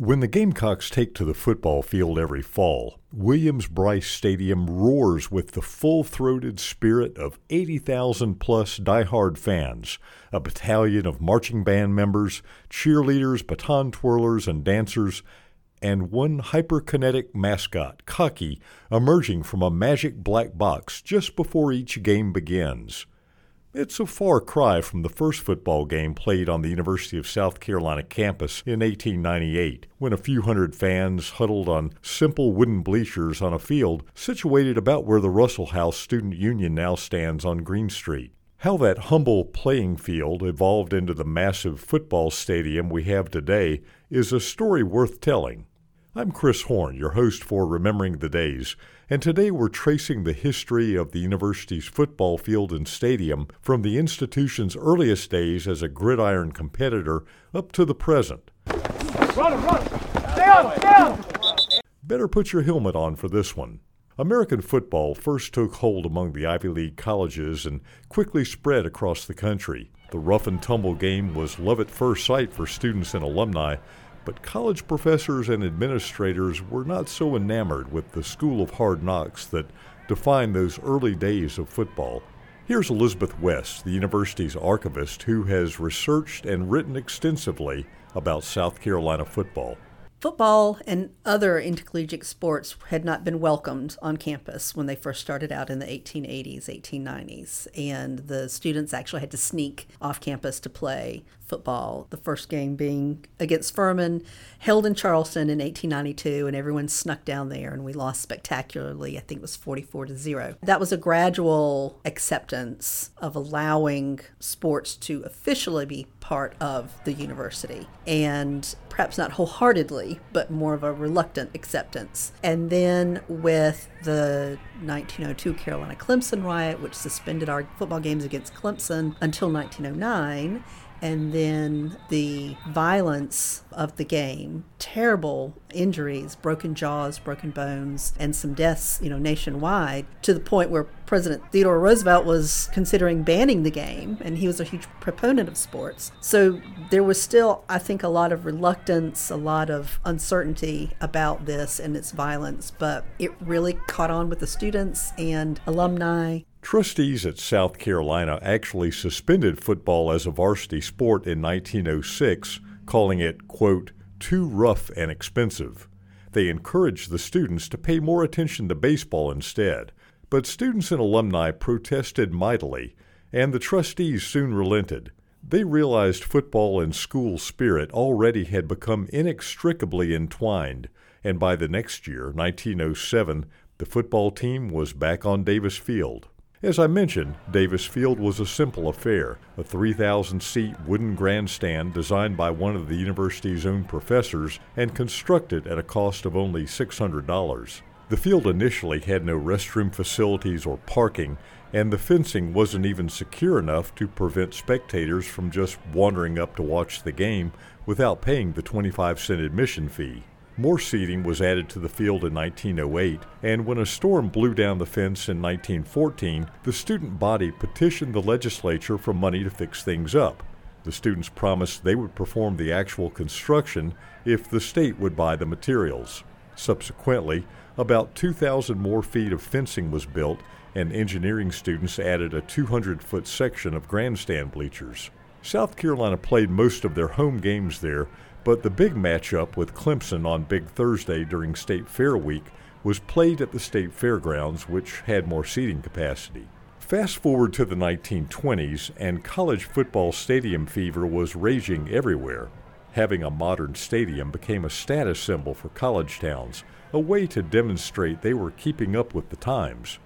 When the Gamecocks take to the football field every fall, Williams-Brice Stadium roars with the full throated spirit of 80,000 plus die-hard fans, a battalion of marching band members, cheerleaders, baton twirlers, and dancers, and one hyperkinetic mascot, Cocky, emerging from a magic black box just before each game begins. It's a far cry from the first football game played on the University of South Carolina campus in 1898, when a few hundred fans huddled on simple wooden bleachers on a field situated about where the Russell House Student Union now stands on Green Street. How that humble playing field evolved into the massive football stadium we have today is a story worth telling. I'm Chris Horn, your host for Remembering the Days, and today we're tracing the history of the university's football field and stadium from the institution's earliest days as a gridiron competitor up to the present. Run, run! Down, down! Better put your helmet on for this one. American football first took hold among the Ivy League colleges and quickly spread across the country. The rough and tumble game was love at first sight for students and alumni, but college professors and administrators were not so enamored with the school of hard knocks that defined those early days of football. Here's Elizabeth West, the university's archivist, who has researched and written extensively about South Carolina football. Football and other intercollegiate sports had not been welcomed on campus when they first started out in the 1880s, 1890s, and the students actually had to sneak off campus to play football. The first game being against Furman, held in Charleston in 1892, and everyone snuck down there, and we lost spectacularly. I think it was 44 to zero. That was a gradual acceptance of allowing sports to officially be part of the university, and perhaps not wholeheartedly, but more of a reluctant acceptance. And then with the 1902 Carolina Clemson riot, which suspended our football games against Clemson until 1909 and then the violence of the game terrible injuries broken jaws broken bones and some deaths you know nationwide to the point where president theodore roosevelt was considering banning the game and he was a huge proponent of sports. So there was still i think a lot of reluctance a lot of uncertainty about this and its violence but it really caught on with the students and alumni Trustees at South Carolina actually suspended football as a varsity sport in 1906, calling it, quote, too rough and expensive. They encouraged the students to pay more attention to baseball instead, but students and alumni protested mightily, and the trustees soon relented. They realized football and school spirit already had become inextricably entwined, and by the next year, 1907, the football team was back on Davis Field. As I mentioned, Davis Field was a simple affair, a 3,000 seat wooden grandstand designed by one of the university's own professors and constructed at a cost of only $600. The field initially had no restroom facilities or parking, and the fencing wasn't even secure enough to prevent spectators from just wandering up to watch the game without paying the 25 cent admission fee. More seating was added to the field in 1908, and when a storm blew down the fence in 1914, the student body petitioned the legislature for money to fix things up. The students promised they would perform the actual construction if the state would buy the materials. Subsequently, about 2,000 more feet of fencing was built, and engineering students added a 200 foot section of grandstand bleachers. South Carolina played most of their home games there, but the big matchup with Clemson on Big Thursday during State Fair week was played at the State Fairgrounds, which had more seating capacity. Fast forward to the 1920s, and college football stadium fever was raging everywhere. Having a modern stadium became a status symbol for college towns, a way to demonstrate they were keeping up with the times.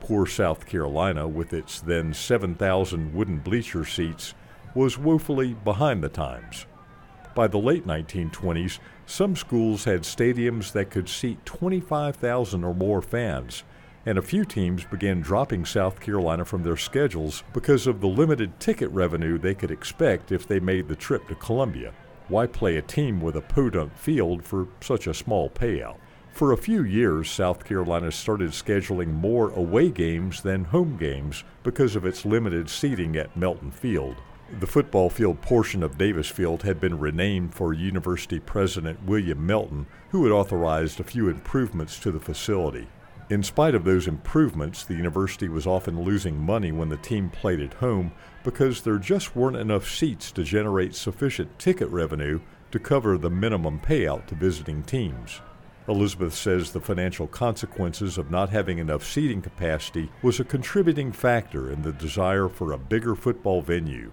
Poor South Carolina, with its then 7,000 wooden bleacher seats, was woefully behind the times. By the late 1920s, some schools had stadiums that could seat 25,000 or more fans, and a few teams began dropping South Carolina from their schedules because of the limited ticket revenue they could expect if they made the trip to Columbia. Why play a team with a podunk field for such a small payout? For a few years, South Carolina started scheduling more away games than home games because of its limited seating at Melton Field. The football field portion of Davis Field had been renamed for University President William Melton, who had authorized a few improvements to the facility. In spite of those improvements, the university was often losing money when the team played at home because there just weren't enough seats to generate sufficient ticket revenue to cover the minimum payout to visiting teams. Elizabeth says the financial consequences of not having enough seating capacity was a contributing factor in the desire for a bigger football venue.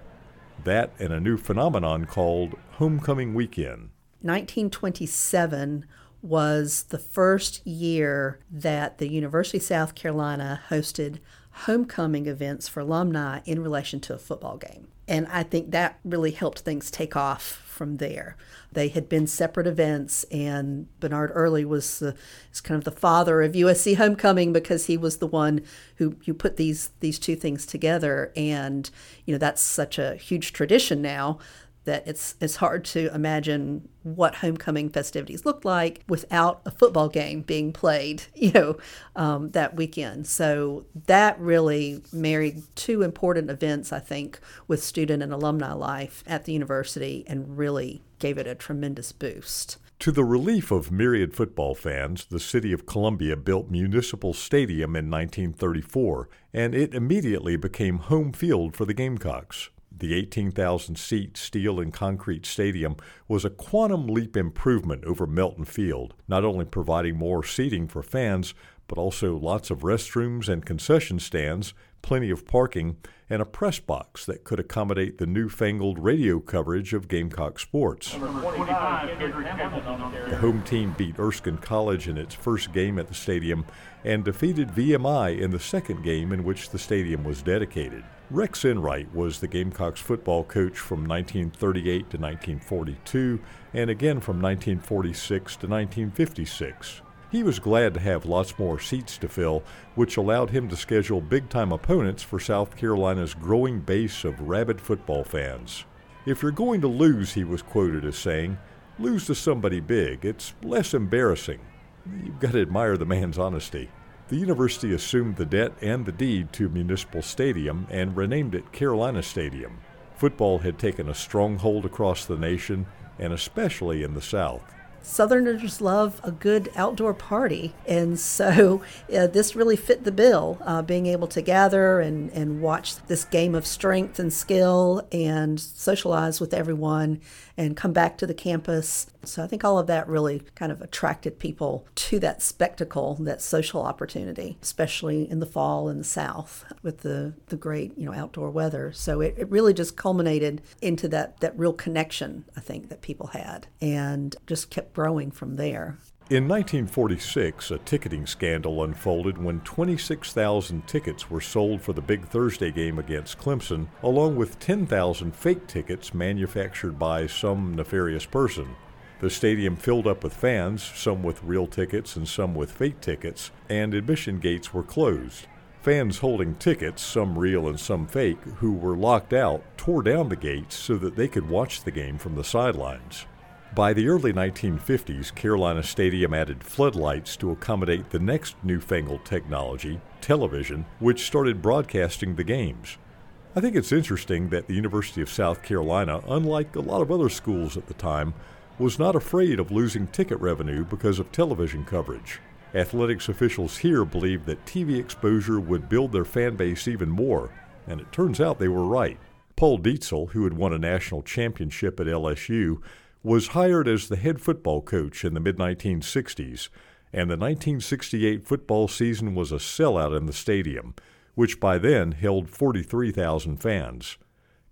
That and a new phenomenon called Homecoming Weekend. 1927 was the first year that the University of South Carolina hosted homecoming events for alumni in relation to a football game. And I think that really helped things take off from there. They had been separate events, and Bernard Early was, the, was kind of the father of USC homecoming because he was the one who, who put these these two things together. And you know that's such a huge tradition now that it's it's hard to imagine what homecoming festivities look like without a football game being played, you know, um, that weekend. So that really married two important events, I think, with student and alumni life at the university, and really gave it a tremendous boost. To the relief of myriad football fans, the city of Columbia built Municipal Stadium in 1934, and it immediately became home field for the Gamecocks. The 18,000 seat steel and concrete stadium was a quantum leap improvement over Melton Field, not only providing more seating for fans, but also lots of restrooms and concession stands, plenty of parking, and a press box that could accommodate the newfangled radio coverage of Gamecock sports. The home team beat Erskine College in its first game at the stadium and defeated VMI in the second game in which the stadium was dedicated. Rex Enright was the Gamecocks football coach from 1938 to 1942 and again from 1946 to 1956. He was glad to have lots more seats to fill, which allowed him to schedule big time opponents for South Carolina's growing base of rabid football fans. If you're going to lose, he was quoted as saying, lose to somebody big. It's less embarrassing. You've got to admire the man's honesty. The university assumed the debt and the deed to Municipal Stadium and renamed it Carolina Stadium. Football had taken a strong hold across the nation, and especially in the South. Southerners love a good outdoor party, and so uh, this really fit the bill. Uh, being able to gather and, and watch this game of strength and skill and socialize with everyone and come back to the campus. So I think all of that really kind of attracted people to that spectacle, that social opportunity, especially in the fall in the South with the, the great, you know, outdoor weather. So it, it really just culminated into that, that real connection, I think, that people had and just kept growing from there. In 1946, a ticketing scandal unfolded when 26,000 tickets were sold for the Big Thursday game against Clemson, along with 10,000 fake tickets manufactured by some nefarious person. The stadium filled up with fans, some with real tickets and some with fake tickets, and admission gates were closed. Fans holding tickets, some real and some fake, who were locked out, tore down the gates so that they could watch the game from the sidelines. By the early 1950s, Carolina Stadium added floodlights to accommodate the next newfangled technology, television, which started broadcasting the games. I think it's interesting that the University of South Carolina, unlike a lot of other schools at the time, was not afraid of losing ticket revenue because of television coverage. Athletics officials here believed that TV exposure would build their fan base even more, and it turns out they were right. Paul Dietzel, who had won a national championship at LSU, was hired as the head football coach in the mid 1960s, and the 1968 football season was a sellout in the stadium, which by then held 43,000 fans.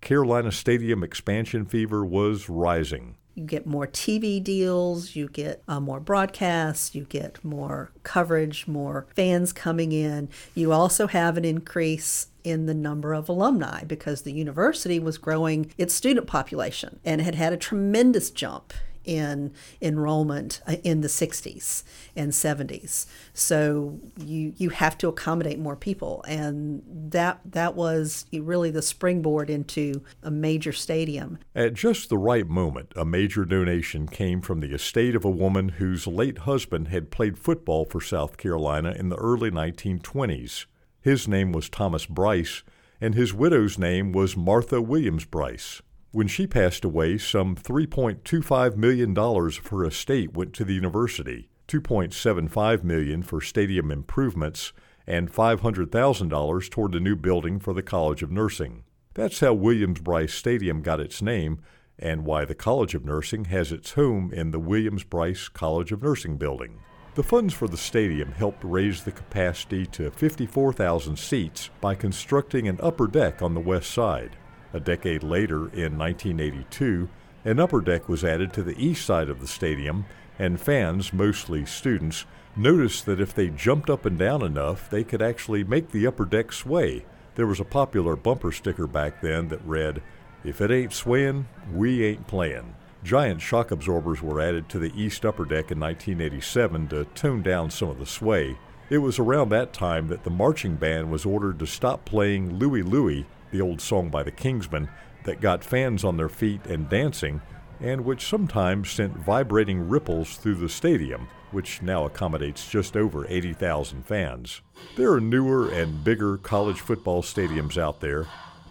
Carolina Stadium expansion fever was rising. You get more TV deals, you get uh, more broadcasts, you get more coverage, more fans coming in. You also have an increase in the number of alumni because the university was growing its student population and had had a tremendous jump in enrollment uh, in the 60s and 70s. So you you have to accommodate more people and that that was really the springboard into a major stadium. At just the right moment, a major donation came from the estate of a woman whose late husband had played football for South Carolina in the early 1920s. His name was Thomas Brice, and his widow's name was Martha Williams Brice. When she passed away, some $3.25 million of her estate went to the university, 2.75 million for stadium improvements, and $500,000 toward the new building for the College of Nursing. That's how Williams Brice Stadium got its name and why the College of Nursing has its home in the Williams Brice College of Nursing building. The funds for the stadium helped raise the capacity to 54,000 seats by constructing an upper deck on the west side. A decade later, in 1982, an upper deck was added to the east side of the stadium, and fans, mostly students, noticed that if they jumped up and down enough, they could actually make the upper deck sway. There was a popular bumper sticker back then that read, If it ain't swaying, we ain't playing. Giant shock absorbers were added to the east upper deck in 1987 to tone down some of the sway. It was around that time that the marching band was ordered to stop playing Louie Louie, the old song by the Kingsmen, that got fans on their feet and dancing, and which sometimes sent vibrating ripples through the stadium, which now accommodates just over 80,000 fans. There are newer and bigger college football stadiums out there,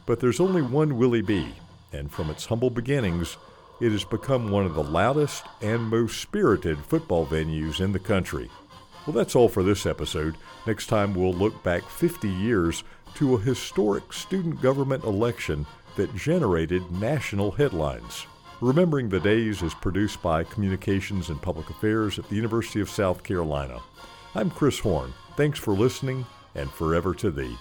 but there's only one Willie B, and from its humble beginnings, it has become one of the loudest and most spirited football venues in the country. Well, that's all for this episode. Next time, we'll look back 50 years to a historic student government election that generated national headlines. Remembering the Days is produced by Communications and Public Affairs at the University of South Carolina. I'm Chris Horn. Thanks for listening, and forever to thee.